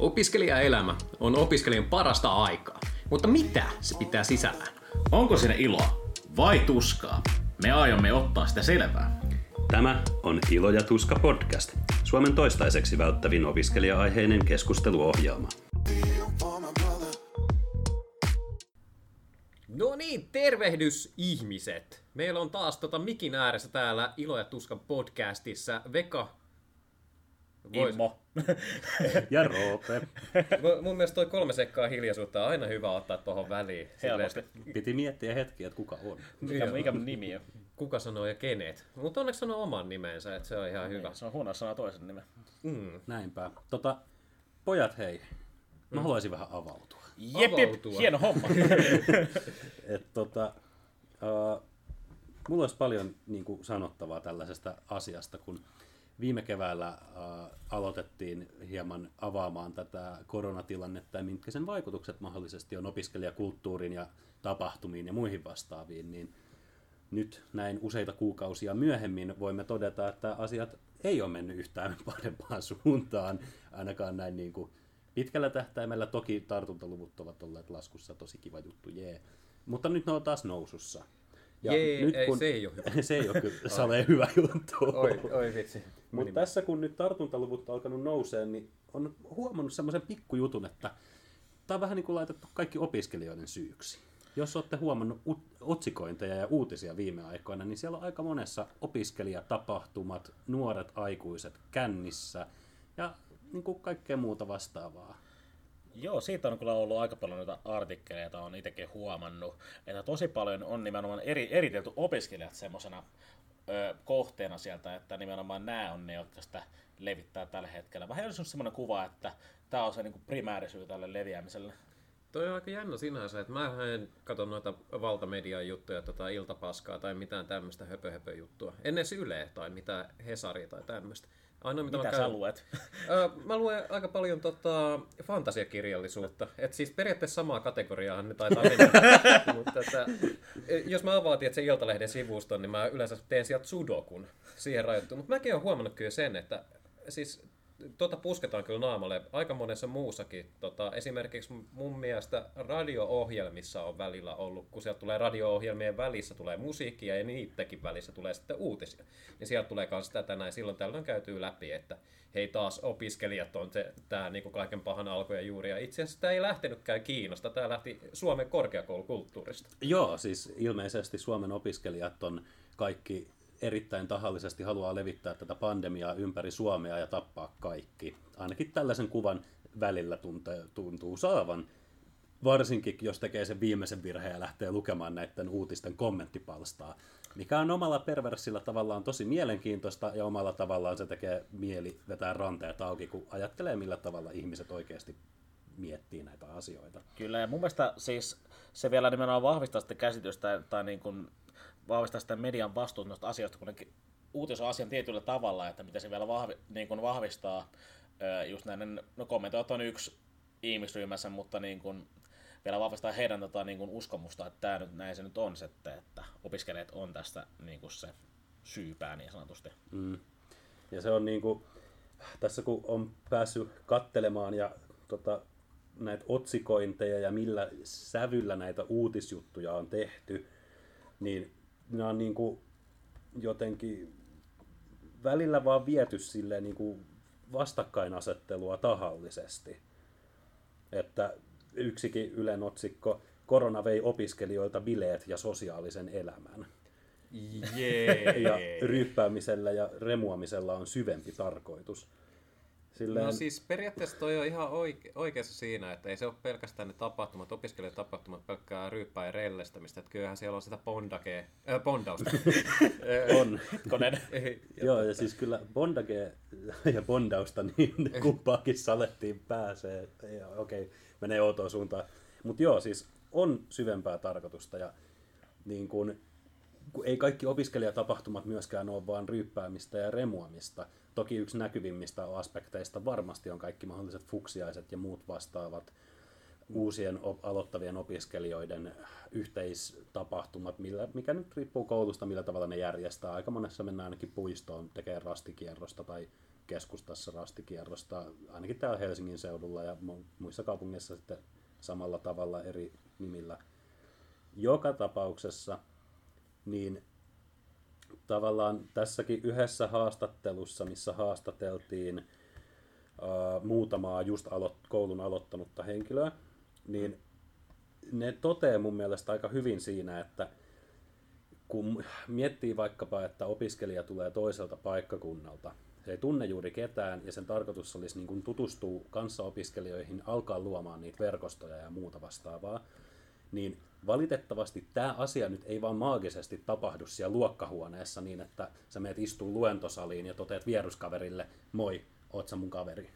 Opiskelijaelämä on opiskelijan parasta aikaa, mutta mitä se pitää sisällään? Onko siinä iloa vai tuskaa? Me aiomme ottaa sitä selvää. Tämä on Ilo ja Tuska podcast, Suomen toistaiseksi välttävin opiskelija-aiheinen keskusteluohjelma. No niin, tervehdys ihmiset! Meillä on taas tota mikin ääressä täällä Ilo ja Tuskan podcastissa Veka. Vois- Immo. Ja Roope. Mu- Mun mielestä toi kolme sekkaa hiljaisuutta on aina hyvä ottaa tuohon väliin. Silleen, Helposti. että Piti miettiä hetki, että kuka on. Mikä, mikä mun nimi on? kuka sanoo ja kenet. Mutta onneksi sanoo oman nimensä, että se on ihan hyvä. Niin, se on huono sanoa toisen nimen. Mm. Näinpä. Tota, pojat hei, mä haluaisin vähän avautua. Jep, jep, Avautua. hieno homma. Et, tota, uh, mulla olisi paljon niin kuin, sanottavaa tällaisesta asiasta, kun viime keväällä uh, aloitettiin hieman avaamaan tätä koronatilannetta ja mitkä sen vaikutukset mahdollisesti on opiskelijakulttuuriin ja tapahtumiin ja muihin vastaaviin, niin nyt näin useita kuukausia myöhemmin voimme todeta, että asiat ei ole mennyt yhtään parempaan suuntaan, ainakaan näin niin kuin pitkällä tähtäimellä. Toki tartuntaluvut ovat olleet laskussa, tosi kiva juttu, jee. Mutta nyt ne on taas nousussa. Jee, ei, se ei ole hyvä. se ei ole kyllä salee hyvä juttu. Oi, oi vitsi. Mutta tässä kun nyt tartuntaluvut on alkanut nousee, niin on huomannut semmoisen pikkujutun, että tämä on vähän niin kuin laitettu kaikki opiskelijoiden syyksi. Jos olette huomannut ut- otsikointeja ja uutisia viime aikoina, niin siellä on aika monessa opiskelijatapahtumat, nuoret aikuiset kännissä ja niin kuin kaikkea muuta vastaavaa. Joo, siitä on kyllä ollut aika paljon noita artikkeleja, joita on itsekin huomannut, että tosi paljon on nimenomaan eri, eritelty opiskelijat semmoisena kohteena sieltä, että nimenomaan nämä on ne, jotka sitä levittää tällä hetkellä. Vähän on semmoinen kuva, että tämä on se niin primäärisyy tälle leviämiselle. Toi on aika jännä sinänsä, että mä en katso noita valtamedian juttuja, tota iltapaskaa tai mitään tämmöistä höpö, höpö juttua. En edes Yle tai mitään Hesaria tai tämmöistä. Ainoa, mitä, Mitä mä sä luet? Mä luen aika paljon tota, fantasiakirjallisuutta. Et siis periaatteessa samaa kategoriaa ne taitaa mennä. Mutta että, jos mä avaan että se Iltalehden sivuston, niin mä yleensä teen sieltä sudokun siihen rajoittuun. Mutta mäkin olen huomannut kyllä sen, että siis tota pusketaan kyllä naamalle aika monessa muussakin. Tota, esimerkiksi mun mielestä radio-ohjelmissa on välillä ollut, kun sieltä tulee radio-ohjelmien välissä tulee musiikkia ja niittäkin välissä tulee sitten uutisia. Niin sieltä tulee myös tätä näin. Silloin tällöin käytyy läpi, että hei taas opiskelijat on se, tämä niinku kaiken pahan alku ja juuri. Ja itse asiassa tämä ei lähtenytkään Kiinasta, tämä lähti Suomen korkeakoulukulttuurista. Joo, siis ilmeisesti Suomen opiskelijat on kaikki erittäin tahallisesti haluaa levittää tätä pandemiaa ympäri Suomea ja tappaa kaikki. Ainakin tällaisen kuvan välillä tuntuu, saavan. Varsinkin, jos tekee sen viimeisen virheen ja lähtee lukemaan näiden uutisten kommenttipalstaa. Mikä on omalla perversillä tavallaan tosi mielenkiintoista ja omalla tavallaan se tekee mieli vetää ranteet auki, kun ajattelee millä tavalla ihmiset oikeasti miettii näitä asioita. Kyllä, ja mun mielestä siis se vielä nimenomaan vahvistaa sitä käsitystä tai niin kuin vahvistaa sitä median vastuuta noista asioista, kun ne uutisoi asian tietyllä tavalla, että mitä se vielä vahvi, niin kuin vahvistaa just näiden, no kommentoijat on yksi ihmisryhmässä, mutta niin kuin vielä vahvistaa heidän tota, niin kuin uskomusta, että tämä nyt, näin se nyt on sitten, että opiskelijat on tästä niin kuin se syypää niin sanotusti. Mm. Ja se on niinku, tässä kun on päässyt kattelemaan ja tota, näitä otsikointeja ja millä sävyllä näitä uutisjuttuja on tehty, niin nämä on niinku jotenkin välillä vaan viety silleen niinku vastakkainasettelua tahallisesti. Että yksikin Ylen otsikko, korona vei opiskelijoilta bileet ja sosiaalisen elämän. Jee. Ja ryyppäämisellä ja remuamisella on syvempi tarkoitus. Silleen, No siis periaatteessa toi on ihan oike- oikeassa siinä, että ei se ole pelkästään ne tapahtumat, opiskelijatapahtumat, pelkkää ryyppää ja rellestämistä, että kyllähän siellä on sitä bondage, äh, bondausta. on. Ja Joo, ja siis kyllä bondage ja bondausta, niin kumpaakin salettiin pääsee. Okei, okay, menee outoon suuntaan. Mutta joo, siis on syvempää tarkoitusta ja niin kun, kun ei kaikki opiskelijatapahtumat myöskään ole vaan ryyppäämistä ja remuamista. Toki yksi näkyvimmistä aspekteista varmasti on kaikki mahdolliset fuksiaiset ja muut vastaavat uusien op- aloittavien opiskelijoiden yhteistapahtumat, millä, mikä nyt riippuu koulusta, millä tavalla ne järjestää. Aika monessa mennään ainakin puistoon, tekee rastikierrosta tai keskustassa rastikierrosta, ainakin täällä Helsingin seudulla ja muissa kaupungeissa sitten samalla tavalla eri nimillä. Joka tapauksessa, niin tavallaan tässäkin yhdessä haastattelussa, missä haastateltiin uh, muutamaa just aloit, koulun aloittanutta henkilöä, niin ne toteaa mun mielestä aika hyvin siinä, että kun miettii vaikkapa, että opiskelija tulee toiselta paikkakunnalta, se ei tunne juuri ketään ja sen tarkoitus olisi niin kuin tutustua kanssaopiskelijoihin, alkaa luomaan niitä verkostoja ja muuta vastaavaa, niin valitettavasti tämä asia nyt ei vaan maagisesti tapahdu siellä luokkahuoneessa niin, että sä meet istuu luentosaliin ja toteat vieruskaverille, moi, oot sä mun kaveri.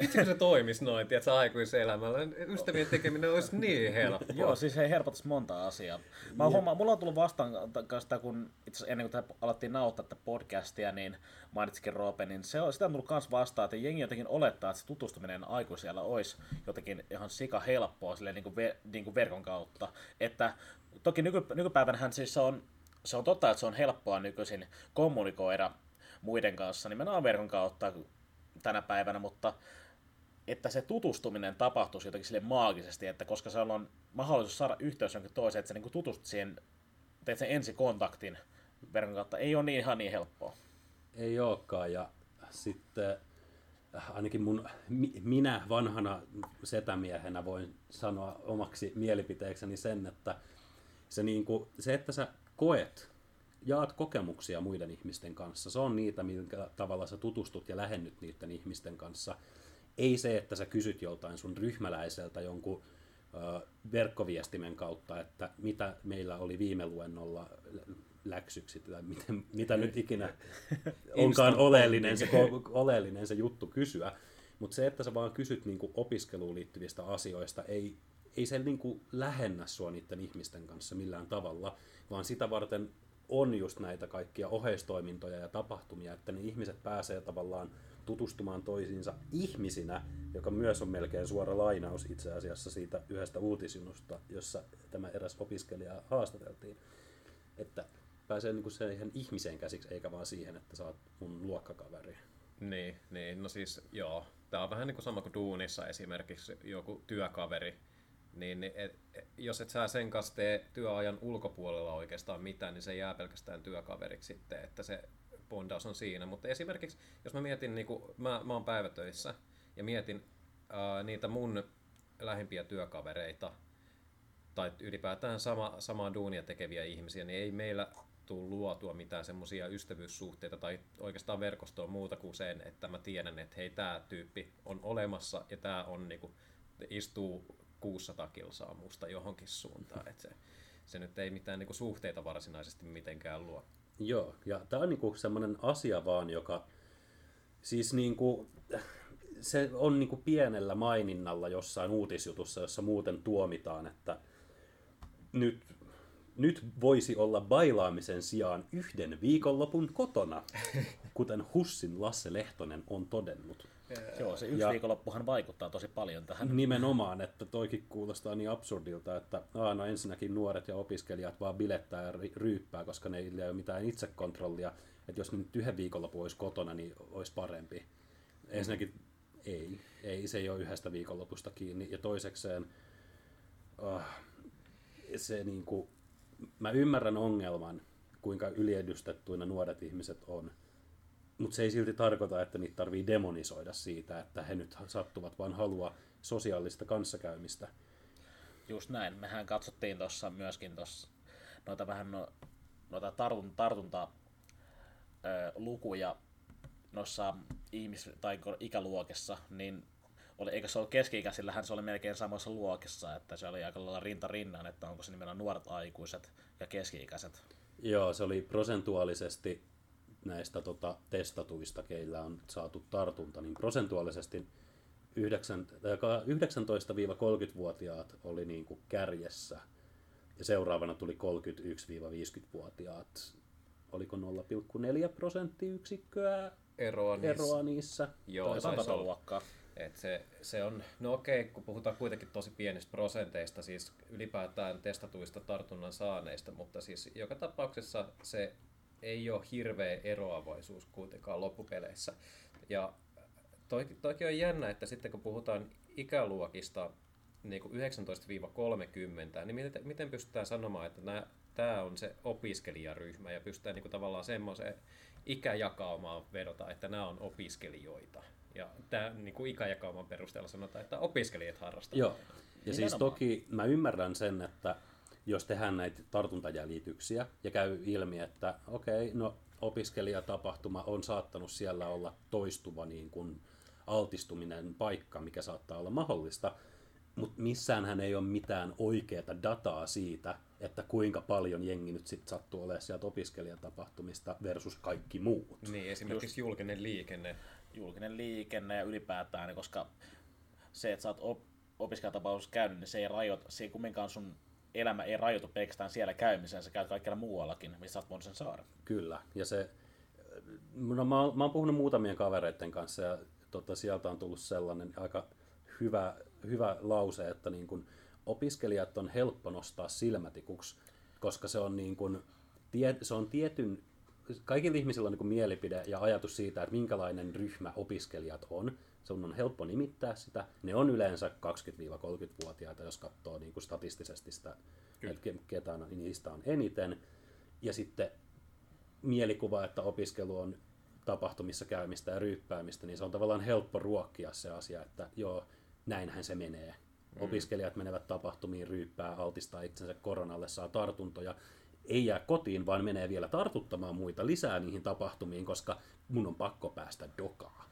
Vitsi, se toimisi noin, tiedätkö, aikuiselämällä. Ystävien tekeminen olisi niin helppoa. Joo, siis he helpottaisi monta asiaa. Mä yeah. huomaan, mulla on tullut vastaan sitä, kun itse ennen kuin alettiin nauhoittaa tätä podcastia, niin mainitsikin Roope, niin se on, sitä on tullut myös vastaan, että jengi jotenkin olettaa, että se tutustuminen aikuisella olisi jotenkin ihan sika helppoa silleen, niin kuin, ver, niin kuin verkon kautta. Että toki nyky, nykypäivänähän siis se on, se on totta, että se on helppoa nykyisin kommunikoida muiden kanssa nimenomaan verkon kautta, tänä päivänä, mutta että se tutustuminen tapahtuisi jotenkin sille maagisesti, että koska se on mahdollisuus saada yhteys jonkin toiseen, että sä niin tutustut siihen, teet sen ensikontaktin verkon kautta, ei ole niin ihan niin helppoa. Ei olekaan, ja sitten äh, ainakin mun, minä vanhana setämiehenä voin sanoa omaksi mielipiteekseni sen, että se, niin se että sä koet jaat kokemuksia muiden ihmisten kanssa. Se on niitä, millä tavalla sä tutustut ja lähennyt niiden ihmisten kanssa. Ei se, että sä kysyt joltain sun ryhmäläiseltä jonkun ö, verkkoviestimen kautta, että mitä meillä oli viime luennolla läksyksi, tai miten, mitä nyt ikinä onkaan oleellinen se, oleellinen se juttu kysyä. Mutta se, että sä vaan kysyt niinku opiskeluun liittyvistä asioista, ei, ei se niinku lähennä sua niiden ihmisten kanssa millään tavalla, vaan sitä varten on just näitä kaikkia oheistoimintoja ja tapahtumia, että ne ihmiset pääsee tavallaan tutustumaan toisiinsa ihmisinä, joka myös on melkein suora lainaus itse asiassa siitä yhdestä uutisjunusta, jossa tämä eräs opiskelija haastateltiin, että pääsee niin siihen ihmiseen käsiksi, eikä vaan siihen, että oot mun luokkakaveri. Niin, niin, no siis joo. Tämä on vähän niin kuin sama kuin duunissa esimerkiksi joku työkaveri, niin, et, jos et sä sen kanssa tee työajan ulkopuolella oikeastaan mitään, niin se jää pelkästään työkaveriksi sitten, että se bondaus on siinä. Mutta esimerkiksi, jos mä mietin, niin kuin, mä, mä oon päivätöissä ja mietin ää, niitä mun lähimpiä työkavereita, tai ylipäätään sama, samaa duunia tekeviä ihmisiä, niin ei meillä tule luotua mitään semmoisia ystävyyssuhteita tai oikeastaan verkostoa muuta kuin sen, että mä tiedän, että hei, tämä tyyppi on olemassa ja tämä on niinku, istuu 600 kilsaa musta johonkin suuntaan. että se, se nyt ei mitään niinku suhteita varsinaisesti mitenkään luo. Joo, ja tämä on niinku semmoinen asia vaan, joka siis niinku, se on niinku pienellä maininnalla jossain uutisjutussa, jossa muuten tuomitaan, että nyt, nyt voisi olla bailaamisen sijaan yhden viikonlopun kotona, kuten Hussin Lasse Lehtonen on todennut. Joo, se yksi ja viikonloppuhan vaikuttaa tosi paljon tähän. Nimenomaan, että toikin kuulostaa niin absurdilta, että aah, no ensinnäkin nuoret ja opiskelijat vaan bilettää ja ryyppää, koska ne ei ole mitään itsekontrollia. Että jos nyt yhden viikonloppu olisi kotona, niin olisi parempi. Ensinnäkin ei, ei, se ei ole yhdestä viikonlopusta kiinni. Ja toisekseen uh, se niin kuin, mä ymmärrän ongelman, kuinka yliedustettuina nuoret ihmiset on – mutta se ei silti tarkoita, että niitä tarvii demonisoida siitä, että he nyt sattuvat vaan halua sosiaalista kanssakäymistä. Just näin. Mehän katsottiin tuossa myöskin tossa noita vähän no, noita tartun, tartunta ö, lukuja noissa ihmis- tai ikäluokissa, niin oli, eikö se ollut keski-ikäisillähän se oli melkein samassa luokissa, että se oli aika lailla rinta rinnan, että onko se nimenomaan nuoret aikuiset ja keski-ikäiset. Joo, se oli prosentuaalisesti näistä tota, testatuista, keillä on saatu tartunta, niin prosentuaalisesti 19-30-vuotiaat oli niin kuin kärjessä ja seuraavana tuli 31-50-vuotiaat. Oliko 0,4 prosenttiyksikköä eroa niissä? Eroa niissä. Joo, se on luokkaa. Et se, se on, no okei, kun puhutaan kuitenkin tosi pienistä prosenteista, siis ylipäätään testatuista tartunnan saaneista, mutta siis joka tapauksessa se ei ole hirveä eroavaisuus kuitenkaan loppupeleissä. Ja toi, toikin on jännä, että sitten kun puhutaan ikäluokista niin kuin 19-30, niin miten, miten pystytään sanomaan, että nämä, tämä on se opiskelijaryhmä ja pystytään niin kuin tavallaan semmoiseen ikäjakaumaan vedota, että nämä on opiskelijoita. Ja tämä niin kuin ikäjakauman perusteella sanotaan, että opiskelijat harrastavat. Joo. Ja siis toki mä ymmärrän sen, että jos tehdään näitä tartuntajäljityksiä ja käy ilmi, että okei, okay, no opiskelijatapahtuma on saattanut siellä olla toistuva niin kuin altistuminen paikka, mikä saattaa olla mahdollista, mutta missään ei ole mitään oikeaa dataa siitä, että kuinka paljon jengi nyt sitten sattuu olemaan sieltä opiskelijatapahtumista versus kaikki muut. Niin, esimerkiksi Just, julkinen liikenne. Julkinen liikenne ja ylipäätään, koska se, että sä oot op- opiskelijatapahtumassa käynyt, niin se ei rajoita, se ei kumminkaan sun elämä ei rajoitu pelkästään siellä käymiseen, sä käyt kaikkialla muuallakin, missä voinut sen saada. Kyllä, ja se, no mä, oon, mä oon puhunut muutamien kavereiden kanssa ja tota, sieltä on tullut sellainen aika hyvä, hyvä lause, että niin kun, opiskelijat on helppo nostaa silmätikuksi, koska se on, niin kun, tie, se on tietyn, kaikilla ihmisillä on niin kun, mielipide ja ajatus siitä, että minkälainen ryhmä opiskelijat on. Se on helppo nimittää sitä. Ne on yleensä 20-30-vuotiaita, jos katsoo niin kuin statistisesti sitä, Kyllä. että ketä on, niistä on eniten. Ja sitten mielikuva, että opiskelu on tapahtumissa käymistä ja ryyppäämistä, niin se on tavallaan helppo ruokkia se asia, että joo, näinhän se menee. Mm. Opiskelijat menevät tapahtumiin, ryyppää, altistaa itsensä koronalle, saa tartuntoja. Ei jää kotiin, vaan menee vielä tartuttamaan muita lisää niihin tapahtumiin, koska mun on pakko päästä dokaa.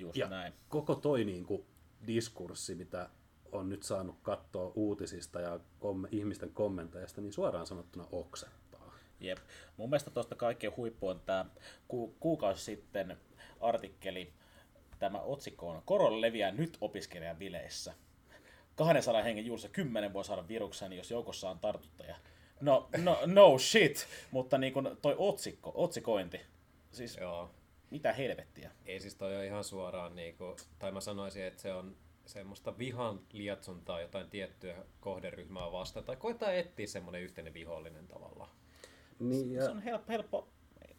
Just ja näin. koko toi niin kuin, diskurssi, mitä on nyt saanut katsoa uutisista ja kom- ihmisten kommenteista, niin suoraan sanottuna oksettaa. Jep. Mun mielestä tuosta kaikkein huippu on tämä ku- kuukausi sitten artikkeli, tämä otsikko on Korona leviää nyt opiskelijan bileissä. 200 hengen juurissa 10 voi saada viruksen, jos joukossa on tartuttaja. No, no, no shit, mutta niin kuin toi otsikko, otsikointi, siis Joo. Mitä helvettiä. Ei siis toi ole ihan suoraan, niin kuin, tai mä sanoisin, että se on semmoista vihan lietsontaa jotain tiettyä kohderyhmää vastaan, tai koetaan etsiä semmoinen yhteinen vihollinen tavallaan. Niin, ja... Se on helppo, helppo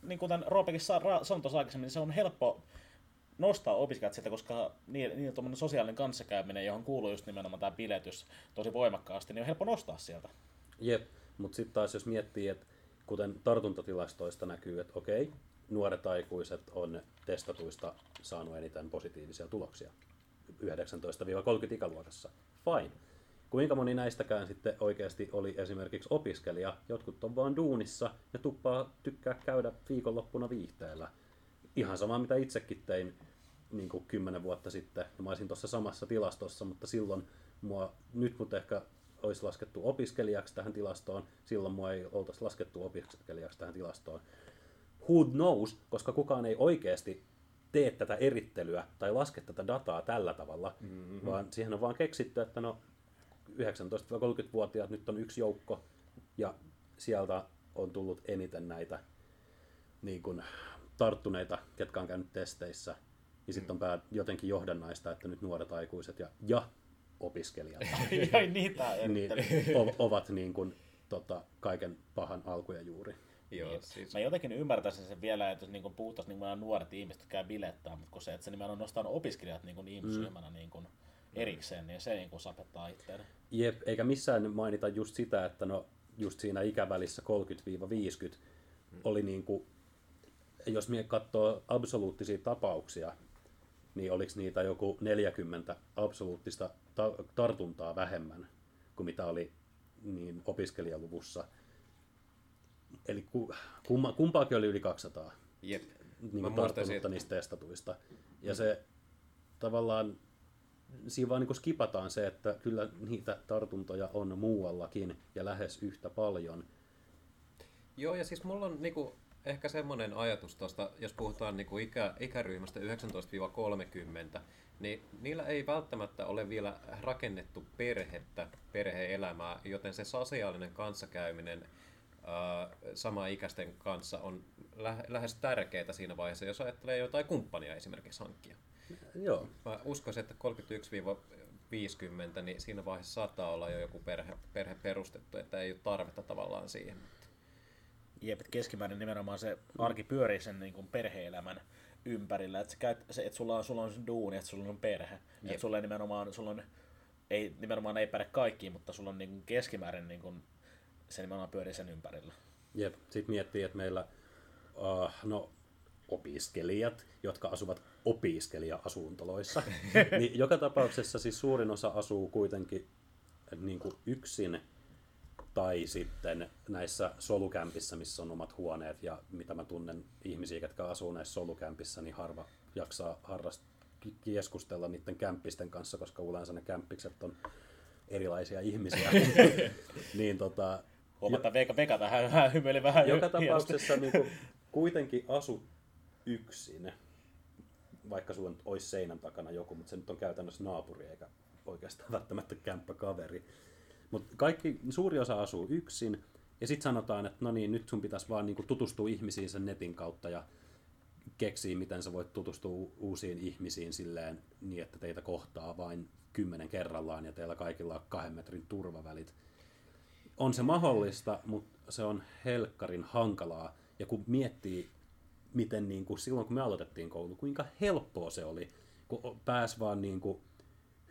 niin kuten Roopekin sanoi tuossa aikaisemmin, niin se on helppo nostaa opiskelijat sieltä, koska niin, niin sosiaalinen kanssakäyminen, johon kuuluu just nimenomaan tämä biletys tosi voimakkaasti, niin on helppo nostaa sieltä. Jep, mutta sitten taas jos miettii, että kuten tartuntatilastoista näkyy, että okei, nuoret aikuiset on testatuista saanut eniten positiivisia tuloksia 19-30 ikäluokassa. Fine. Kuinka moni näistäkään sitten oikeasti oli esimerkiksi opiskelija? Jotkut on vaan duunissa ja tuppaa tykkää käydä viikonloppuna viihteellä. Ihan sama mitä itsekin tein niin kuin kymmenen vuotta sitten. Mä olisin tuossa samassa tilastossa, mutta silloin mua, nyt mut ehkä olisi laskettu opiskelijaksi tähän tilastoon, silloin mua ei oltaisi laskettu opiskelijaksi tähän tilastoon. Who knows, koska kukaan ei oikeasti tee tätä erittelyä tai laske tätä dataa tällä tavalla, mm-hmm. vaan siihen on vaan keksitty, että no 19-30-vuotiaat nyt on yksi joukko ja sieltä on tullut eniten näitä niin kuin, tarttuneita, ketkä on käynyt testeissä. Ja sitten on pää jotenkin johdannaista, että nyt nuoret aikuiset ja, ja opiskelijat ja niitä niin, ovat niin kuin, tota, kaiken pahan alku ja juuri. Joo, niin. siis... Mä jotenkin ymmärtäisin sen vielä, että jos niin puhuttaisiin niin nuoret ihmiset, jotka käy bilettää, mutta kun se, että se nimenomaan nostaa opiskelijat niin ihmisryhmänä mm. niin kuin erikseen, niin se niin kuin sapettaa itseään. Jep, eikä missään mainita just sitä, että no just siinä ikävälissä 30-50 mm. oli niin kuin, jos mie katsoo absoluuttisia tapauksia, niin oliko niitä joku 40 absoluuttista ta- tartuntaa vähemmän kuin mitä oli niin opiskelijaluvussa. Eli ku, kumma, kumpaakin oli yli 200 Jep. Niin tarttunutta niistä testatuista. Ja se tavallaan, siinä vaan niin skipataan se, että kyllä niitä tartuntoja on muuallakin ja lähes yhtä paljon. Joo, ja siis mulla on niinku, ehkä semmoinen ajatus tuosta, jos puhutaan niinku ikä, ikäryhmästä 19-30, niin niillä ei välttämättä ole vielä rakennettu perhettä, perheelämää, joten se sosiaalinen kanssakäyminen sama ikäisten kanssa on lä- lähes tärkeää siinä vaiheessa, jos ajattelee jotain kumppania esimerkiksi hankkia. Joo. Mä uskoisin, että 31-50, niin siinä vaiheessa saattaa olla jo joku perhe, perhe perustettu, että ei ole tarvetta tavallaan siihen. Jep, keskimäärin nimenomaan se arki pyörii sen niin kuin perhe-elämän ympärillä, että, käyt, se, että sulla, on, sulla on duuni, että sulla on perhe, että sulla ei nimenomaan, sulla on, ei, nimenomaan ei päde kaikkiin, mutta sulla on niin keskimäärin niin kuin, se nimenomaan pyörii sen ympärillä. Jep, sitten miettii, että meillä uh, no, opiskelijat, jotka asuvat opiskelija-asuntoloissa, niin joka tapauksessa siis suurin osa asuu kuitenkin niin kuin yksin tai sitten näissä solukämpissä, missä on omat huoneet ja mitä mä tunnen ihmisiä, jotka asuu näissä solukämpissä, niin harva jaksaa harrast keskustella niiden kämppisten kanssa, koska yleensä ne kämppikset on erilaisia ihmisiä. niin tota, Huomataan, Veka, Veka tähän vähän hymyili vähän joka hienosti. tapauksessa niin kuin, kuitenkin asut yksin, vaikka sulla nyt olisi seinän takana joku, mutta se nyt on käytännössä naapuri eikä oikeastaan välttämättä kämppäkaveri. Mutta kaikki, suuri osa asuu yksin, ja sitten sanotaan, että no niin, nyt sun pitäisi vaan niinku tutustua ihmisiin sen netin kautta ja keksiä, miten sä voit tutustua uusiin ihmisiin silleen niin, että teitä kohtaa vain kymmenen kerrallaan ja teillä kaikilla on kahden metrin turvavälit. On se mahdollista, mutta se on helkkarin hankalaa. Ja kun miettii, miten niin kuin silloin kun me aloitettiin koulu, kuinka helppoa se oli, kun pääsi vaan niin kuin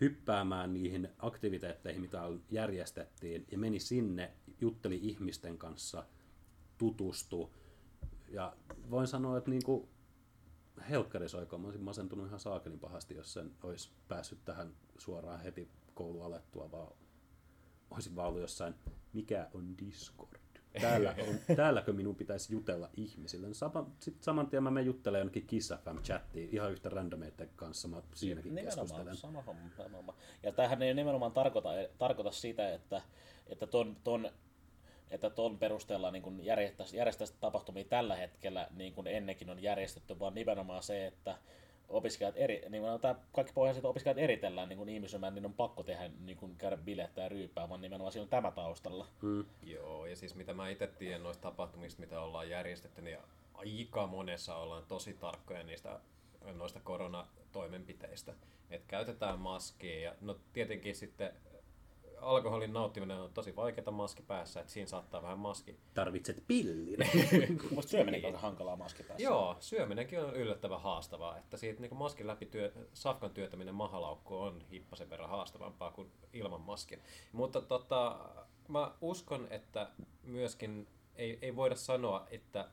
hyppäämään niihin aktiviteetteihin, mitä järjestettiin, ja meni sinne, jutteli ihmisten kanssa, tutustui. Ja voin sanoa, että niin kuin helkkarisoikoon, mä olisin masentunut ihan saakelin pahasti, jos sen olisi päässyt tähän suoraan heti koulu alettua, vaan olisin vaan ollut jossain, mikä on Discord? Täällä on, täälläkö minun pitäisi jutella ihmisille? No sama, sit saman tien mä menen juttelemaan jonnekin Kiss FM-chattiin ihan yhtä randomeiden kanssa, mä siinäkin Nimenomaan, keskustelen. sama homma, sama homma. Ja tämähän ei nimenomaan tarkoita, tarkoita sitä, että, että ton, ton että ton perusteella niin järjestäisi, järjestäisi tapahtumia tällä hetkellä niin kuin ennenkin on järjestetty, vaan nimenomaan se, että opiskelijat eri, niin tämä kaikki että opiskelijat eritellään niin ihmisryhmään, niin on pakko tehdä niin kuin käydä bilettää ja ryyppää, vaan nimenomaan siinä on tämä taustalla. Mm. Joo, ja siis mitä mä itse tiedän noista tapahtumista, mitä ollaan järjestetty, niin aika monessa ollaan tosi tarkkoja niistä noista koronatoimenpiteistä. Että käytetään maskia ja no tietenkin sitten alkoholin nauttiminen on tosi vaikeaa maski päässä, että siinä saattaa vähän maski. Tarvitset pillin. Musta syöminen on hankalaa maski päässä. Joo, syöminenkin on yllättävän haastavaa, että siitä niin maskin läpi työ, safkan työtäminen mahalaukku on hippasen verran haastavampaa kuin ilman maskin. Mutta tota, mä uskon, että myöskin ei, ei voida sanoa, että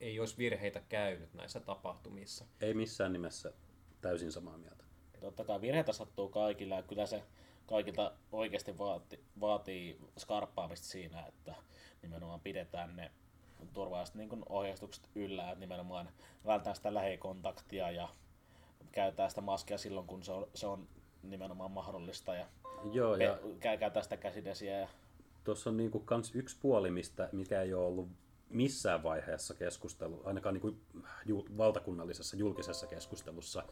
ei olisi virheitä käynyt näissä tapahtumissa. Ei missään nimessä täysin samaa mieltä. Totta kai virheitä sattuu kaikilla ja kyllä se kaikilta oikeasti vaati, vaatii skarppaamista siinä, että nimenomaan pidetään ne turvalliset niin ohjeistukset yllä, että nimenomaan vältetään sitä lähikontaktia ja käytetään sitä maskia silloin, kun se on, se on nimenomaan mahdollista ja, Joo, ja pe- kä- käytetään sitä käsidesiä ja tuossa on niinku kans yksi puoli, mistä, mikä ei ole ollut missään vaiheessa keskustelu, ainakaan niinku ju, valtakunnallisessa julkisessa keskustelussa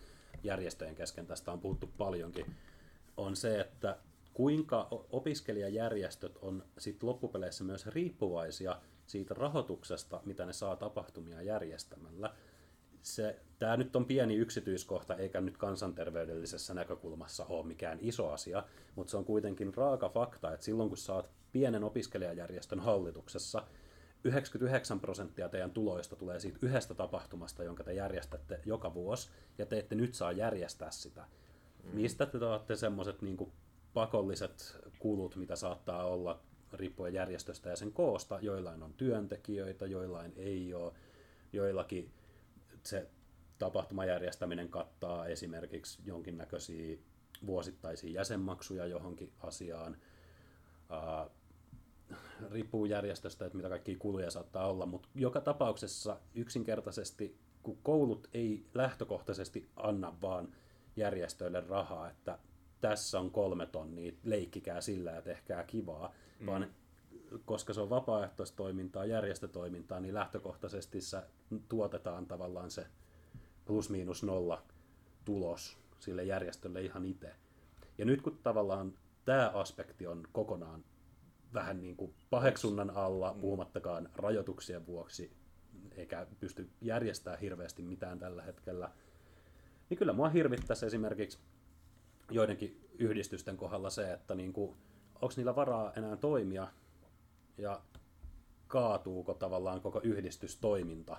järjestöjen kesken tästä on puhuttu paljonkin, on se, että kuinka opiskelijajärjestöt on sit loppupeleissä myös riippuvaisia siitä rahoituksesta, mitä ne saa tapahtumia järjestämällä. Tämä nyt on pieni yksityiskohta, eikä nyt kansanterveydellisessä näkökulmassa ole mikään iso asia, mutta se on kuitenkin raaka fakta, että silloin kun oot pienen opiskelijajärjestön hallituksessa, 99 prosenttia teidän tuloista tulee siitä yhdestä tapahtumasta, jonka te järjestätte joka vuosi, ja te ette nyt saa järjestää sitä. Mm. Mistä te saatte semmoiset niin pakolliset kulut, mitä saattaa olla riippuen järjestöstä ja sen koosta, joillain on työntekijöitä, joillain ei ole, joillakin se tapahtumajärjestäminen kattaa esimerkiksi jonkinnäköisiä vuosittaisia jäsenmaksuja johonkin asiaan. Ää, riippuu järjestöstä, että mitä kaikkia kuluja saattaa olla, mutta joka tapauksessa yksinkertaisesti, kun koulut ei lähtökohtaisesti anna vaan järjestöille rahaa, että tässä on kolme tonnia, leikkikää sillä ja tehkää kivaa, mm. vaan koska se on vapaaehtoistoimintaa, järjestötoimintaa, niin lähtökohtaisesti se tuotetaan tavallaan se plus miinus nolla tulos sille järjestölle ihan itse. Ja nyt kun tavallaan tämä aspekti on kokonaan vähän niin kuin paheksunnan alla, puhumattakaan rajoituksien vuoksi, eikä pysty järjestämään hirveästi mitään tällä hetkellä, niin kyllä mua hirvittäisi esimerkiksi joidenkin yhdistysten kohdalla se, että niin kuin, onko niillä varaa enää toimia ja kaatuuko tavallaan koko yhdistystoiminta.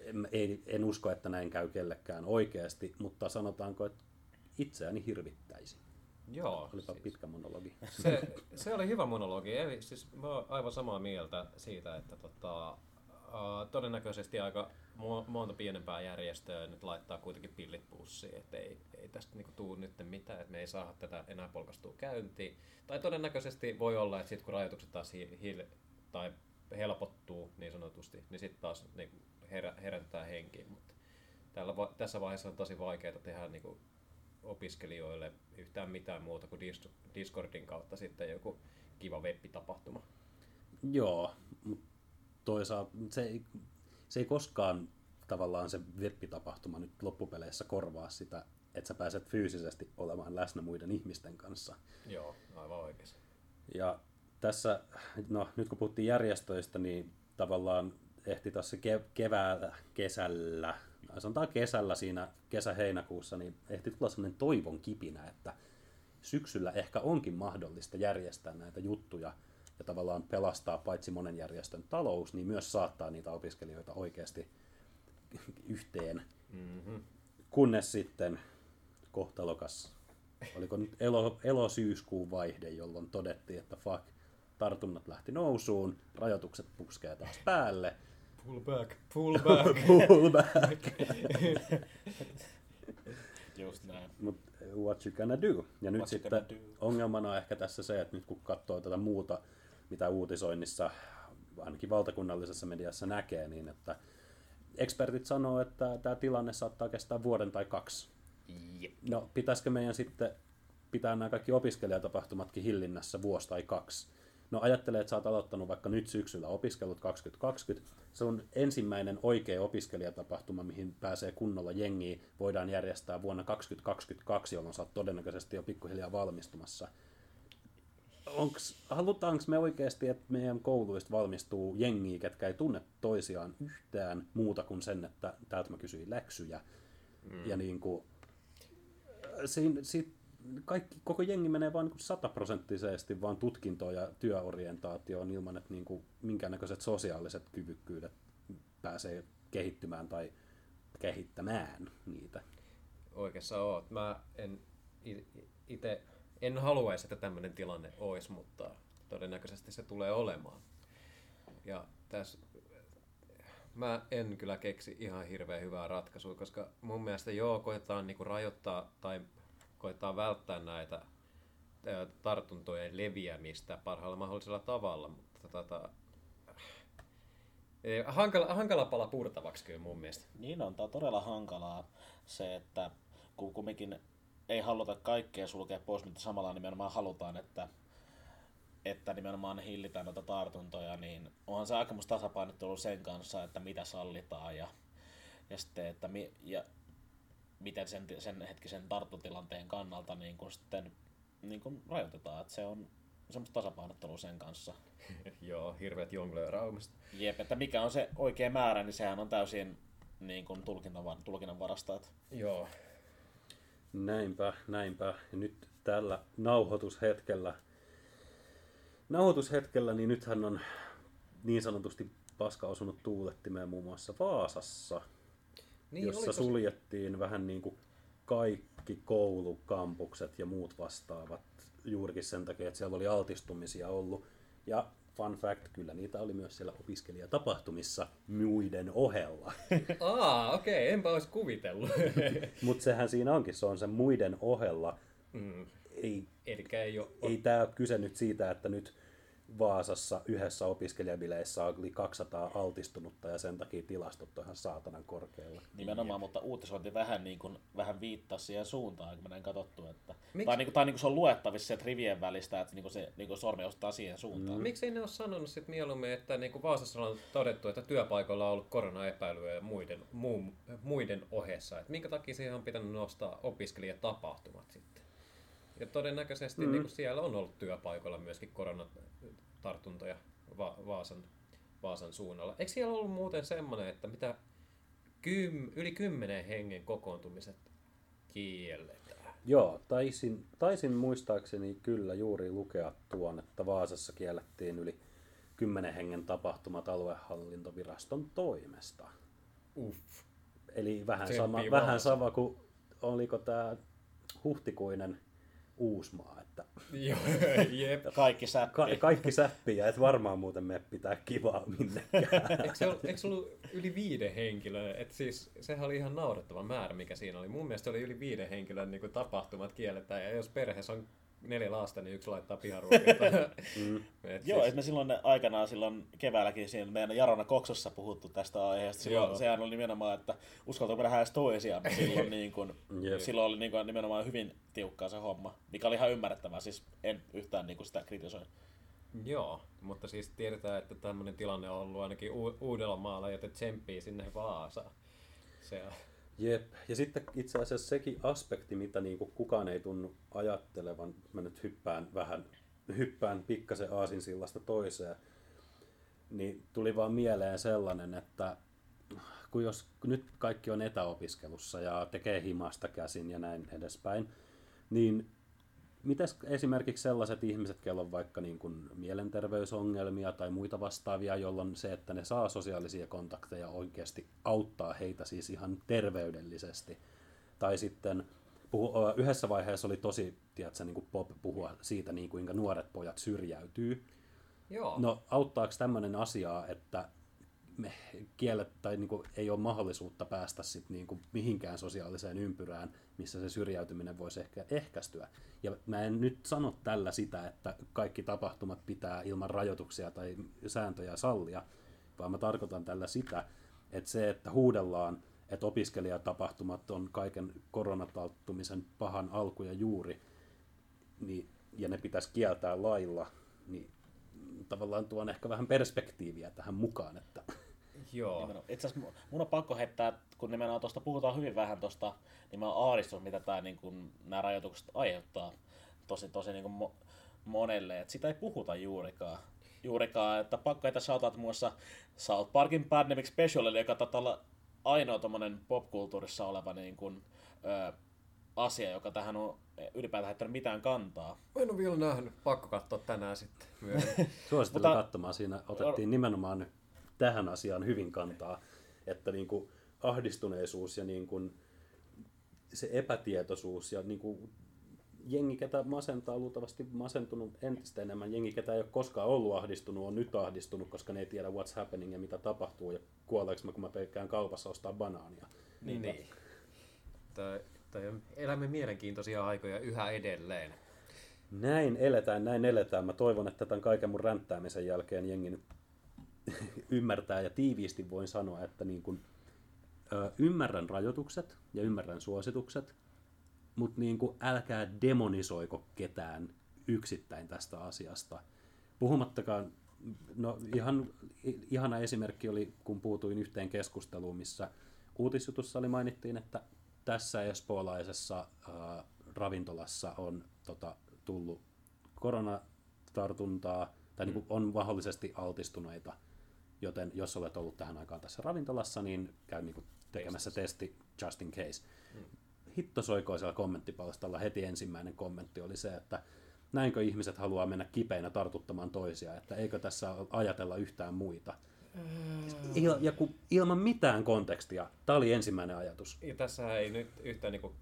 en, ei, en usko, että näin käy kellekään oikeasti, mutta sanotaanko, että itseäni hirvittäisi. Joo, Olipa siis. pitkä monologi. Se, se oli hyvä monologi. Eli siis mä oon aivan samaa mieltä siitä, että tota, uh, todennäköisesti aika mo- monta pienempää järjestöä nyt laittaa kuitenkin pillit pussiin, että ei, ei tästä niinku tuu nyt mitään, että me ei saada tätä enää polkastua käyntiin. Tai todennäköisesti voi olla, että sitten kun rajoitukset taas hi- hil- tai helpottuu niin sanotusti, niin sitten taas niinku herä- herätetään henkiin. Mutta tällä va- tässä vaiheessa on tosi vaikeaa tehdä niinku opiskelijoille yhtään mitään muuta kuin Dis- Discordin kautta sitten joku kiva web-tapahtuma. Joo, mutta toisaalta se ei, se ei koskaan tavallaan se web-tapahtuma nyt loppupeleissä korvaa sitä, että sä pääset fyysisesti olemaan läsnä muiden ihmisten kanssa. Joo, aivan oikein. Ja tässä, no nyt kun puhuttiin järjestöistä, niin tavallaan ehti tässä ke- keväällä, kesällä, sanotaan kesällä siinä kesä-heinäkuussa, niin ehti tulla sellainen toivon kipinä, että syksyllä ehkä onkin mahdollista järjestää näitä juttuja ja tavallaan pelastaa paitsi monen järjestön talous, niin myös saattaa niitä opiskelijoita oikeasti yhteen. Mm-hmm. Kunnes sitten kohtalokas, oliko nyt elo, elo-syyskuun vaihde, jolloin todettiin, että fuck, tartunnat lähti nousuun, rajoitukset puskee taas päälle, Pull back, pull back. pull back, Just näin. Mut what you gonna do? Ja nyt What you sitten ongelmana on ehkä tässä se, että nyt kun katsoo tätä muuta, mitä uutisoinnissa, ainakin valtakunnallisessa mediassa näkee, niin että ekspertit sanoo, että tämä tilanne saattaa kestää vuoden tai kaksi. No, pitäisikö meidän sitten pitää nämä kaikki opiskelijatapahtumatkin hillinnässä vuosi tai kaksi? No ajattele, että sä oot aloittanut vaikka nyt syksyllä opiskelut 2020. Se on ensimmäinen oikea opiskelijatapahtuma, mihin pääsee kunnolla jengiä. Voidaan järjestää vuonna 2022, jolloin sä oot todennäköisesti jo pikkuhiljaa valmistumassa. Onks, halutaanko me oikeasti, että meidän kouluista valmistuu jengiä, ketkä ei tunne toisiaan yhtään muuta kuin sen, että täältä mä kysyin läksyjä. Mm. Ja niin kuin, siinä, sit kaikki, koko jengi menee vain niin sataprosenttisesti vaan tutkintoon ja työorientaatioon ilman, että niin kuin minkäännäköiset sosiaaliset kyvykkyydet pääsee kehittymään tai kehittämään niitä. Oikeassa oot. Mä en itse en haluaisi, että tämmöinen tilanne olisi, mutta todennäköisesti se tulee olemaan. Ja tässä mä en kyllä keksi ihan hirveän hyvää ratkaisua, koska mun mielestä joo, koetaan niinku rajoittaa tai koetaan välttää näitä tartuntojen leviämistä parhaalla mahdollisella tavalla, mutta tota, ei, hankala, hankala pala purtavaksi kyllä mun mielestä. Niin on, tää on todella hankalaa se, että kun kumminkin ei haluta kaikkea sulkea pois, mutta samalla nimenomaan halutaan, että, että nimenomaan hillitään noita tartuntoja, niin onhan se aika tasapainottelu sen kanssa, että mitä sallitaan ja, ja sitten, että mi, ja miten sen, sen hetkisen tartuntatilanteen kannalta niin kun sitten niin kun rajoitetaan, että se on semmoista tasapainottelua sen kanssa. Joo, hirveät jonglööraumista. Jep, että mikä on se oikea määrä, niin sehän on täysin niin kuin tulkinnan, tulkinnan varasta. Että Joo, Näinpä, näinpä. Ja nyt tällä nauhoitushetkellä, nauhoitushetkellä, niin nythän on niin sanotusti paska osunut tuulettimeen muun muassa Vaasassa, niin, jossa oliko suljettiin vähän niin kuin kaikki koulukampukset ja muut vastaavat juurikin sen takia, että siellä oli altistumisia ollut. Ja fun fact, kyllä niitä oli myös siellä opiskelijatapahtumissa muiden ohella. Aa, okei, enpä olisi kuvitellut. Mutta sehän siinä onkin, se on sen muiden ohella. mm. Ei ei ole... ei tämä ole kyse nyt siitä, että nyt Vaasassa yhdessä opiskelijabileissä oli 200 altistunutta ja sen takia tilastot on ihan saatanan korkealla. Nimenomaan, mutta uutisointi vähän, niin kuin, vähän viittaa siihen suuntaan, kun mä näin katsottu. Että, Miksi- tai, niin kuin, tai niin kuin se on luettavissa sieltä rivien välistä, että niin kuin se niin kuin sormi ostaa siihen suuntaan. Mm. Miksi ne ole sanonut sit mieluummin, että niin kuin Vaasassa on todettu, että työpaikoilla on ollut koronaepäilyä muiden, muu, muiden ohessa. Et minkä takia siihen on pitänyt nostaa opiskelijatapahtumat sitten? Ja todennäköisesti mm. niin kuin siellä on ollut työpaikoilla myöskin koronatartuntoja Va- Vaasan, Vaasan suunnalla. Eikö siellä ollut muuten semmoinen, että mitä kym, yli kymmenen hengen kokoontumiset kielletään? Joo, taisin, taisin muistaakseni kyllä juuri lukea tuon, että Vaasassa kiellettiin yli 10 hengen tapahtumat aluehallintoviraston toimesta. Uff. Eli vähän sama, vähän sama kuin oliko tämä huhtikuinen Uusmaa, että Joo, jep. Kaikki säppi. ka- kaikki säppiä, et varmaan muuten me pitää kivaa minnekään. Eikö se, ollut, eikö se ollut yli viiden henkilön? Et siis, sehän oli ihan naurettava määrä, mikä siinä oli. Mun mielestä se oli yli viiden henkilön niin tapahtumat kielletään. Ja jos perheessä on neljä lasta, niin yksi laittaa piharuokinta. mm. Joo, et me silloin aikanaan silloin keväälläkin siinä meidän Jarona Koksossa puhuttu tästä aiheesta. Silloin, Joo. sehän oli nimenomaan, että uskaltaako nähdä edes toisiamme silloin, niin kuin, Jep. silloin oli niin kuin, nimenomaan hyvin tiukkaa se homma, mikä oli ihan ymmärrettävää. Siis en yhtään niin kuin sitä kritisoi. Joo, mutta siis tiedetään, että tämmöinen tilanne on ollut ainakin U- Uudellamaalla, joten tsemppii sinne Vaasaan. Se on. Jep. Ja sitten itse asiassa sekin aspekti, mitä niin kuin kukaan ei tunnu ajattelevan, mä nyt hyppään vähän, hyppään pikkasen aasinsillasta toiseen, niin tuli vaan mieleen sellainen, että kun jos nyt kaikki on etäopiskelussa ja tekee himasta käsin ja näin edespäin, niin mitäs esimerkiksi sellaiset ihmiset, joilla on vaikka niin kuin mielenterveysongelmia tai muita vastaavia, jolloin se, että ne saa sosiaalisia kontakteja oikeasti auttaa heitä siis ihan terveydellisesti. Tai sitten puhu, yhdessä vaiheessa oli tosi, tiedätkö, niin kuin pop puhua siitä, niin kuinka nuoret pojat syrjäytyy. Joo. No auttaako tämmöinen asiaa, että kielet, tai niin kuin, ei ole mahdollisuutta päästä sit niin kuin mihinkään sosiaaliseen ympyrään, missä se syrjäytyminen voisi ehkä ehkäistyä. Ja mä en nyt sano tällä sitä, että kaikki tapahtumat pitää ilman rajoituksia tai sääntöjä sallia, vaan mä tarkoitan tällä sitä, että se, että huudellaan, että opiskelijatapahtumat on kaiken koronatalttumisen pahan alku ja juuri, niin, ja ne pitäisi kieltää lailla, niin tavallaan tuon ehkä vähän perspektiiviä tähän mukaan, että Joo. Nimenomaan. Itse asiassa mu- mun on pakko heittää, kun nimenomaan tuosta puhutaan hyvin vähän tuosta, niin mä oon mitä tää, niin kun, nämä rajoitukset aiheuttaa tosi, tosi niin kuin mo- monelle. Et sitä ei puhuta juurikaan. Juurikaan, että pakko heittää shoutout muun muassa South Parkin Pandemic Special, joka taitaa olla ainoa tommonen popkulttuurissa oleva niin kuin, ö, asia, joka tähän on ylipäätään heittänyt mitään kantaa. Mä en ole vielä nähnyt. Pakko katsoa tänään sitten myöhemmin. suosittelen Mutta- katsomaan. Siinä otettiin nimenomaan tähän asiaan hyvin kantaa, että niin kuin ahdistuneisuus ja niin kuin se epätietoisuus ja niin kuin jengi, ketä masentaa, luultavasti masentunut entistä enemmän. Jengi, ketä ei ole koskaan ollut ahdistunut, on nyt ahdistunut, koska ne ei tiedä what's happening ja mitä tapahtuu ja kuoleeko mä, kun mä pelkkään kaupassa ostaa banaania. niin. niin. Tai, tai on elämme mielenkiintoisia aikoja yhä edelleen. Näin eletään, näin eletään. Mä toivon, että tämän kaiken mun ränttäämisen jälkeen jengi nyt ymmärtää ja tiiviisti voin sanoa, että niin kun, ö, ymmärrän rajoitukset ja ymmärrän suositukset, mutta niin kun, älkää demonisoiko ketään yksittäin tästä asiasta. Puhumattakaan, no ihan, ihana esimerkki oli, kun puutuin yhteen keskusteluun, missä uutisjutussa oli mainittiin, että tässä espoolaisessa äh, ravintolassa on tota, tullut koronatartuntaa, tai niin kuin on mahdollisesti altistuneita, joten jos olet ollut tähän aikaan tässä ravintolassa, niin käy niin kuin tekemässä testi just in case. Hitto soikoi siellä kommenttipalstalla heti ensimmäinen kommentti oli se, että näinkö ihmiset haluaa mennä kipeinä tartuttamaan toisia, että eikö tässä ajatella yhtään muita. Il, ja kun, ilman mitään kontekstia, tämä oli ensimmäinen ajatus. Ja tässä ei nyt yhtään niin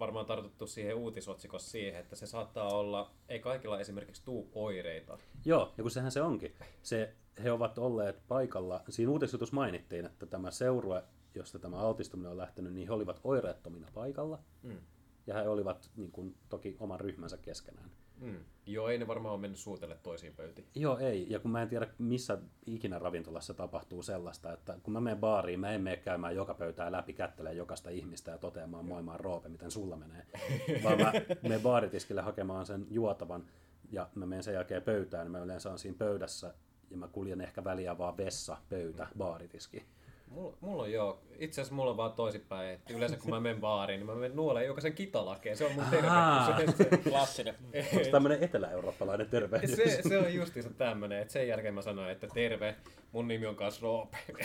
varmaan tartuttu siihen uutisotsikossa siihen, että se saattaa olla, ei kaikilla esimerkiksi tuu oireita. Joo, ja kun sehän se onkin. Se, he ovat olleet paikalla, siinä uutisjutussa mainittiin, että tämä seurue, josta tämä altistuminen on lähtenyt, niin he olivat oireettomina paikalla. Mm. Ja he olivat niin kuin, toki oman ryhmänsä keskenään. Mm. Joo, ei ne varmaan ole mennyt suutelle toisiin pöytiin. Joo, ei. Ja kun mä en tiedä, missä ikinä ravintolassa tapahtuu sellaista, että kun mä menen baariin, mä en mene käymään joka pöytää läpi, kättelee jokaista ihmistä ja toteamaan moi mä oon Roope, miten sulla menee. Vaan mä menen baaritiskille hakemaan sen juotavan ja mä menen sen jälkeen pöytään, niin mä yleensä on siinä pöydässä ja mä kuljen ehkä väliä vaan vessa, pöytä, baaritiski. Mulla, mulla on joo, itse asiassa mulla on vaan toisinpäin, että yleensä kun mä menen baariin, niin mä menen nuoleen jokaisen kitalakeen, se on mun. Se, Klassinen. Onko tämmöinen etelä-eurooppalainen tervehdys? se, se on justiinsa tämmönen, että sen jälkeen mä sanoin, että terve, mun nimi on kanssa Roope.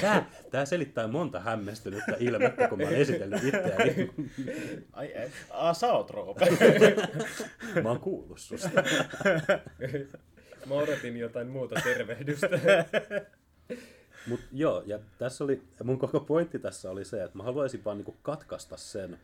Tää, tää selittää monta hämmästynyttä ilmettä, kun mä oon esitellyt itseäni. Ai, ai, a, sä oot Roope. Mä oon kuullut susta. Mä odotin jotain muuta tervehdystä. Mut joo, ja tässä oli, mun koko pointti tässä oli se, että mä haluaisin vaan niinku katkaista sen,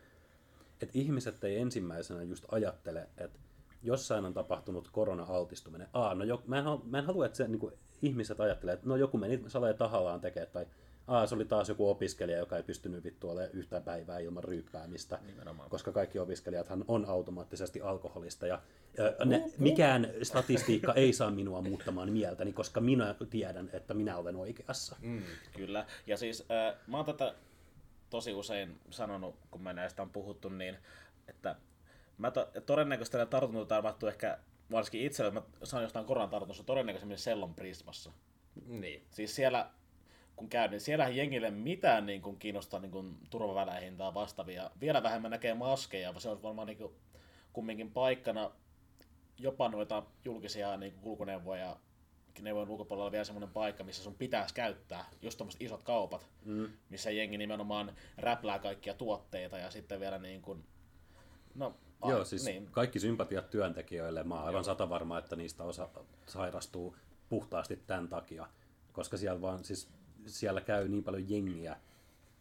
että ihmiset ei ensimmäisenä just ajattele, että jossain on tapahtunut korona-altistuminen. Aa, no jo, mä, en, mä en halua, että se, niinku, ihmiset ajattelee, että no joku meni salee tahallaan tekemään, tai Aa, se oli taas joku opiskelija, joka ei pystynyt vittu olemaan yhtä päivää ilman ryyppäämistä. Nimenomaan. Koska kaikki opiskelijathan on automaattisesti alkoholista. Ja, ja ne, mikään statistiikka ei saa minua muuttamaan mieltäni, koska minä tiedän, että minä olen oikeassa. Mm, kyllä. Ja siis äh, mä oon tätä tosi usein sanonut, kun me näistä on puhuttu, niin että mä to, todennäköisesti tällä tartunnut tarvattu ehkä varsinkin itselle, että mä saan jostain koronatartunnossa todennäköisemmin sellon prismassa. niin. Siis siellä, kun käy, niin siellähän jengille mitään niin kuin, kiinnostaa niin kuin, turvaväleihin tai vastaavia. Vielä vähemmän näkee maskeja, vaan se on varmaan niin kuin, kumminkin paikkana jopa noita julkisia niin kuin, kulkuneuvoja neuvojen ulkopuolella vielä semmoinen paikka, missä sun pitäisi käyttää just tommoset isot kaupat, mm. missä jengi nimenomaan räplää kaikkia tuotteita ja sitten vielä niin kuin, no, a, Joo, siis niin, kaikki sympatiat työntekijöille. Mä oon aivan sata varma, että niistä osa sairastuu puhtaasti tämän takia. Koska siellä, vaan, siis, siellä käy niin paljon jengiä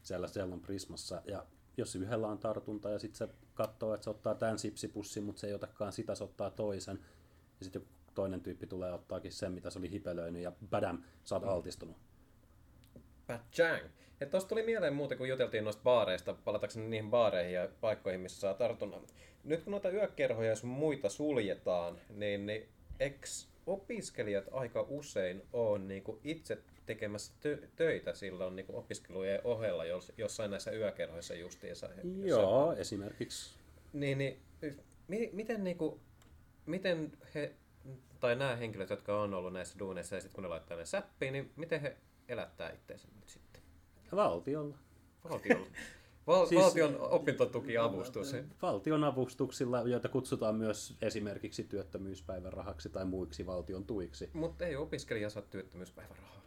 siellä sellon prismassa. Ja jos yhdellä on tartunta ja sitten se katsoo, että se ottaa tämän sipsipussin, mutta se ei otakaan sitä, se ottaa toisen. Ja sitten joku toinen tyyppi tulee ottaakin sen, mitä se oli hipelöinyt ja badam, sä oot altistunut. Pachang. Ja tuosta tuli mieleen muuten, kun juteltiin noista baareista, palatakseni niihin baareihin ja paikkoihin, missä saa tartunnan. Nyt kun noita yökerhoja ja sun muita suljetaan, niin, niin eks opiskelijat aika usein on niinku itse tekemässä tö- töitä silloin niinku opiskelujen ohella jos, jossain näissä yökerhoissa justiinsa? Joo, esimerkiksi Niin, niin mi- miten, niinku, miten he, tai nämä henkilöt, jotka on ollut näissä duuneissa ja sitten kun ne laittaa ne säppiin, niin miten he elättää itseensä nyt sitten? valtiolla. Valtion, val, siis, valtion opintotukiavustus. Valtion avustuksilla, joita kutsutaan myös esimerkiksi työttömyyspäivärahaksi tai muiksi valtion tuiksi. Mutta ei opiskelija saa työttömyyspäivärahaa.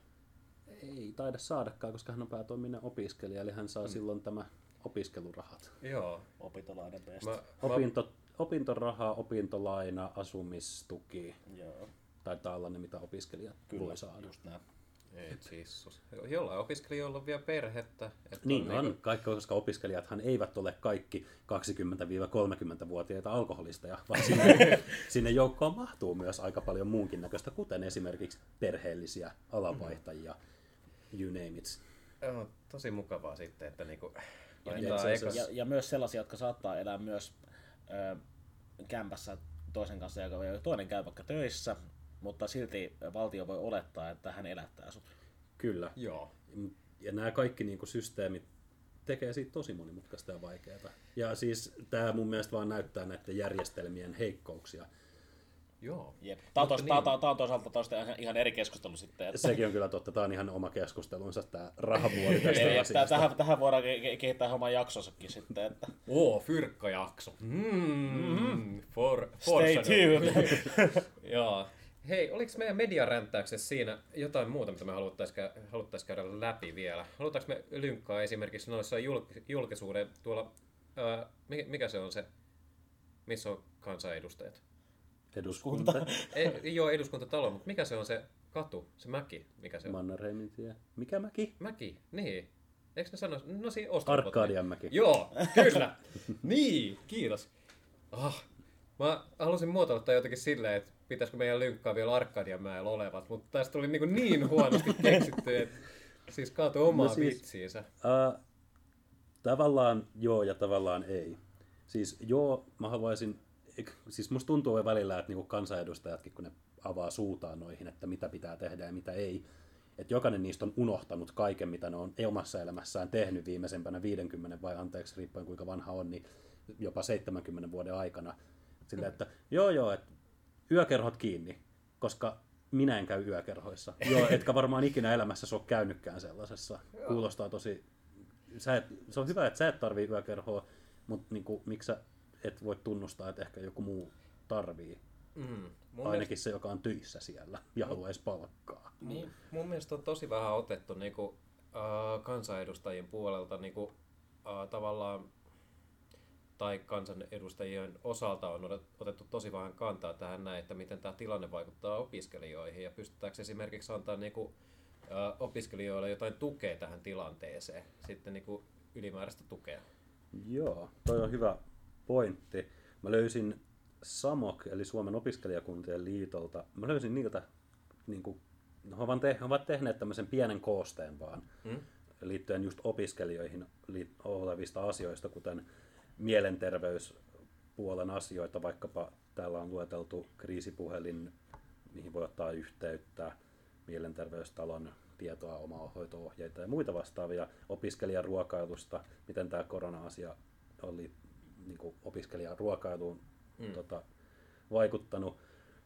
Ei taida saadakaan, koska hän on päätoiminen opiskelija, eli hän saa mm. silloin tämä opiskelurahat. Joo. opintolainen best. Mä, mä, Opinto, opintoraha, opintolaina, asumistuki, Joo, taitaa olla ne, mitä opiskelijat kyllä, voi saada. just näin. ei. Jollain opiskelijoilla on vielä perhettä. Että Niin on, niinku- kaikki, koska opiskelijathan eivät ole kaikki 20-30-vuotiaita alkoholisteja, vaan sinne, sinne joukkoon mahtuu myös aika paljon muunkin näköistä, kuten esimerkiksi perheellisiä alavaihtajia, you name it. On tosi mukavaa sitten, että niinku, Ja asiassa- Ja, ja myös sellaisia, jotka saattaa elää myös ö, kämpässä toisen kanssa, joka toinen käy vaikka töissä, mutta silti valtio voi olettaa, että hän elättää sut. Kyllä. Joo. Ja nämä kaikki niin kuin, systeemit tekee siitä tosi monimutkaista ja vaikeaa. Ja siis tämä mun mielestä vaan näyttää näiden järjestelmien heikkouksia. Joo. Jep. Tämä on, tos, niin. tää on toisaalta toista ihan, ihan eri keskustelu sitten. Että, Sekin on kyllä totta. Tämä on ihan oma keskustelunsa, tämä rahapuoli tästä Eli, että asiasta. tähän, tähän voidaan ke- ke- kehittää oman jaksonsakin sitten. Että. Oo, fyrkkajakso. Mm, for, for Stay tuned! Joo. Hei, oliko meidän mediaränttäyksessä siinä jotain muuta, mitä me haluttaisiin haluttais käydä läpi vielä? Halutaanko me lynkkaa esimerkiksi noissa julk- julkisuuden tuolla, ää, mikä, mikä se on se, missä on kansanedustajat? Eduskunta. Ei, joo, eduskuntatalo, mutta mikä se on se katu, se mäki, mikä se on? Mannerheimin tie. Mikä mäki? Mäki, niin. Eikö ne sano? No siinä Ostrobot. Arkadian mäki. Joo, kyllä. niin, kiitos. Ah, mä halusin muotoilla jotenkin silleen, että pitäisikö meidän lynkkaa vielä Arkadianmäellä olevat, mutta tästä tuli niin, niin huonosti keksitty, että siis kaatu omaa No siis- vitsiinsä. Uh, tavallaan joo ja tavallaan ei. Siis joo, mä haluaisin, siis musta tuntuu välillä, että niinku kansanedustajatkin, kun ne avaa suutaan noihin, että mitä pitää tehdä ja mitä ei, että jokainen niistä on unohtanut kaiken, mitä ne on omassa elämässään tehnyt viimeisempänä 50 vai anteeksi, riippuen kuinka vanha on, niin jopa 70 vuoden aikana. Sillä, että joo joo, että yökerhot kiinni, koska minä en käy yökerhoissa. Joo, etkä varmaan ikinä elämässä ole käynytkään sellaisessa. Kuulostaa tosi... Sä et, se on hyvä, että sä et tarvii yökerhoa, mutta niinku, miksi sä et voi tunnustaa, että ehkä joku muu tarvii. Mm. Ainakin se, joka on töissä siellä ja haluaisi palkkaa. Niin, mun mielestä on tosi vähän otettu niinku, äh, kansanedustajien puolelta niinku, äh, tavallaan tai kansanedustajien osalta on otet- otettu tosi vähän kantaa tähän näin, että miten tämä tilanne vaikuttaa opiskelijoihin ja pystytäänkö esimerkiksi antaa niinku, ä, opiskelijoille jotain tukea tähän tilanteeseen, sitten niinku ylimääräistä tukea. Joo, toi on hyvä pointti. Mä löysin SAMOK, eli Suomen opiskelijakuntien liitolta, mä löysin niiltä, niin kuin, no, he, ovat te, ovat tehneet tämmöisen pienen koosteen vaan, Hmm? liittyen just opiskelijoihin li- olevista asioista, kuten mielenterveyspuolen asioita, vaikkapa täällä on lueteltu kriisipuhelin, mihin voi ottaa yhteyttä, mielenterveystalon tietoa, omaa hoito-ohjeita ja muita vastaavia opiskelijan ruokailusta, miten tämä korona-asia oli niin kuin opiskelijan ruokailuun mm. tota, vaikuttanut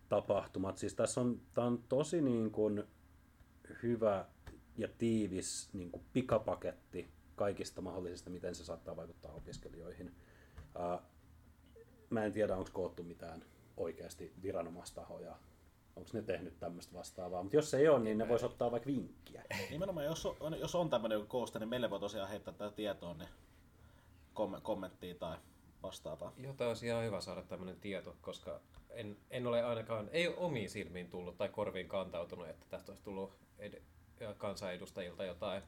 tapahtumat. Siis tässä on, tää on tosi niin kuin hyvä ja tiivis niin kuin pikapaketti kaikista mahdollisista, miten se saattaa vaikuttaa opiskelijoihin. Ää, mä en tiedä, onko koottu mitään oikeasti viranomaistahoja, onko ne tehnyt tämmöistä vastaavaa, mutta jos ei ole, niin ne voisi ottaa vaikka vinkkiä. Nimenomaan, jos on, jos on tämmöinen kooste, niin meille voi tosiaan heittää tätä tietoa, niin kom- kommenttia tai vastaavaa. Jotain olisi ihan hyvä saada tämmöinen tieto, koska en, en ole ainakaan, ei ole omiin silmiin tullut tai korviin kantautunut, että tästä olisi tullut ed- kansanedustajilta jotain,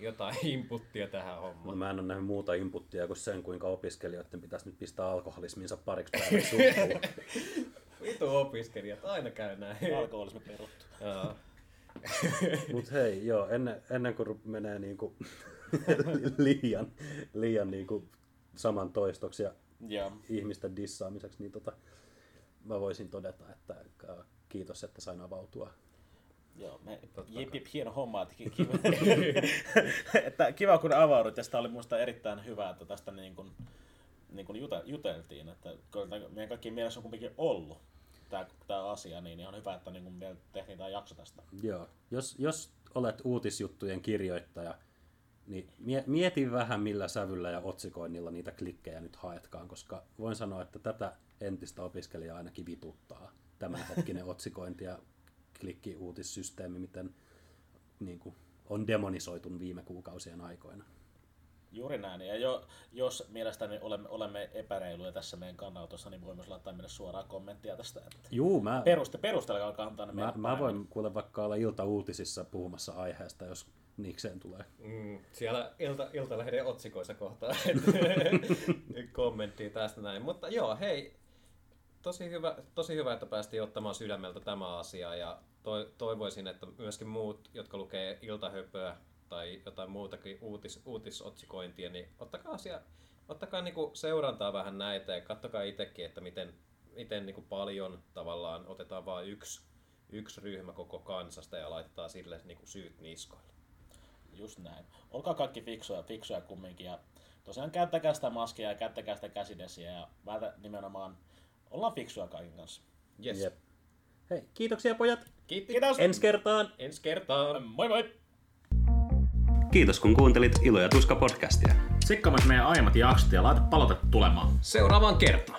jotain inputtia tähän No, hommaan. mä en ole nähnyt muuta inputtia kuin sen, kuinka opiskelijoiden pitäisi nyt pistää alkoholisminsa pariksi päiväksi. Vitu opiskelijat, aina käy näin. Alkoholismi peruttu. Mutta hei, joo, ennen, ennen kuin ru- menee niinku liian, liian niinku saman toistoksi ja Joo. ihmisten dissaamiseksi, niin tota, mä voisin todeta, että äh, kiitos, että sain avautua. Joo, me, kai. jep, hieno homma, että, ki- kiva, että kiva kun avaudut, ja sitä oli minusta erittäin hyvä, että tästä niin kuin, niin kuin jute, juteltiin, että meidän kaikkien mielessä on kuitenkin ollut tämä, tämä asia, niin on hyvä, että niin kuin vielä tehtiin tämä jakso tästä. Joo, jos, jos olet uutisjuttujen kirjoittaja, niin mie- mieti vähän millä sävyllä ja otsikoinnilla niitä klikkejä nyt haetkaan, koska voin sanoa, että tätä entistä opiskelijaa ainakin vituttaa tämänhetkinen otsikointi ja klikki-uutissysteemi, miten niin kuin, on demonisoitun viime kuukausien aikoina. Juuri näin, ja jo, jos mielestäni olemme, olemme epäreiluja tässä meidän kannanotossa, niin voimme myös laittaa meille suoraan kommenttia tästä. Juu, mä, peruste, perustelekaa kantaa mä, mä voin kuule vaikka olla ilta-uutisissa puhumassa aiheesta, jos niikseen tulee. Mm, siellä ilta, Iltalehden otsikoissa kohtaa kommenttia tästä näin. Mutta joo, hei, tosi hyvä, tosi hyvä, että päästiin ottamaan sydämeltä tämä asia ja toi, toivoisin, että myöskin muut, jotka lukee iltahöpöä tai jotain muutakin uutis, uutisotsikointia, niin ottakaa, asia, ottakaa niinku seurantaa vähän näitä ja kattokaa itsekin, että miten, miten niinku paljon tavallaan otetaan vain yksi, yksi ryhmä koko kansasta ja laittaa sille niinku syyt niskoille. Just näin. Olkaa kaikki fiksuja, fiksuja kumminkin. Ja tosiaan käyttäkää sitä maskia ja käyttäkää sitä käsidesiä ja vältä nimenomaan ollaan fiksuja kaiken kanssa. Yes. Jep. Hei, kiitoksia pojat! Kiitos. Kiitos! Ensi kertaan! Ensi kertaan. Moi moi! Kiitos kun kuuntelit Ilo ja Tuska podcastia. Tsekkaa myös meidän aiemmat jaksot ja laita palautetta tulemaan. Seuraavaan kertaan.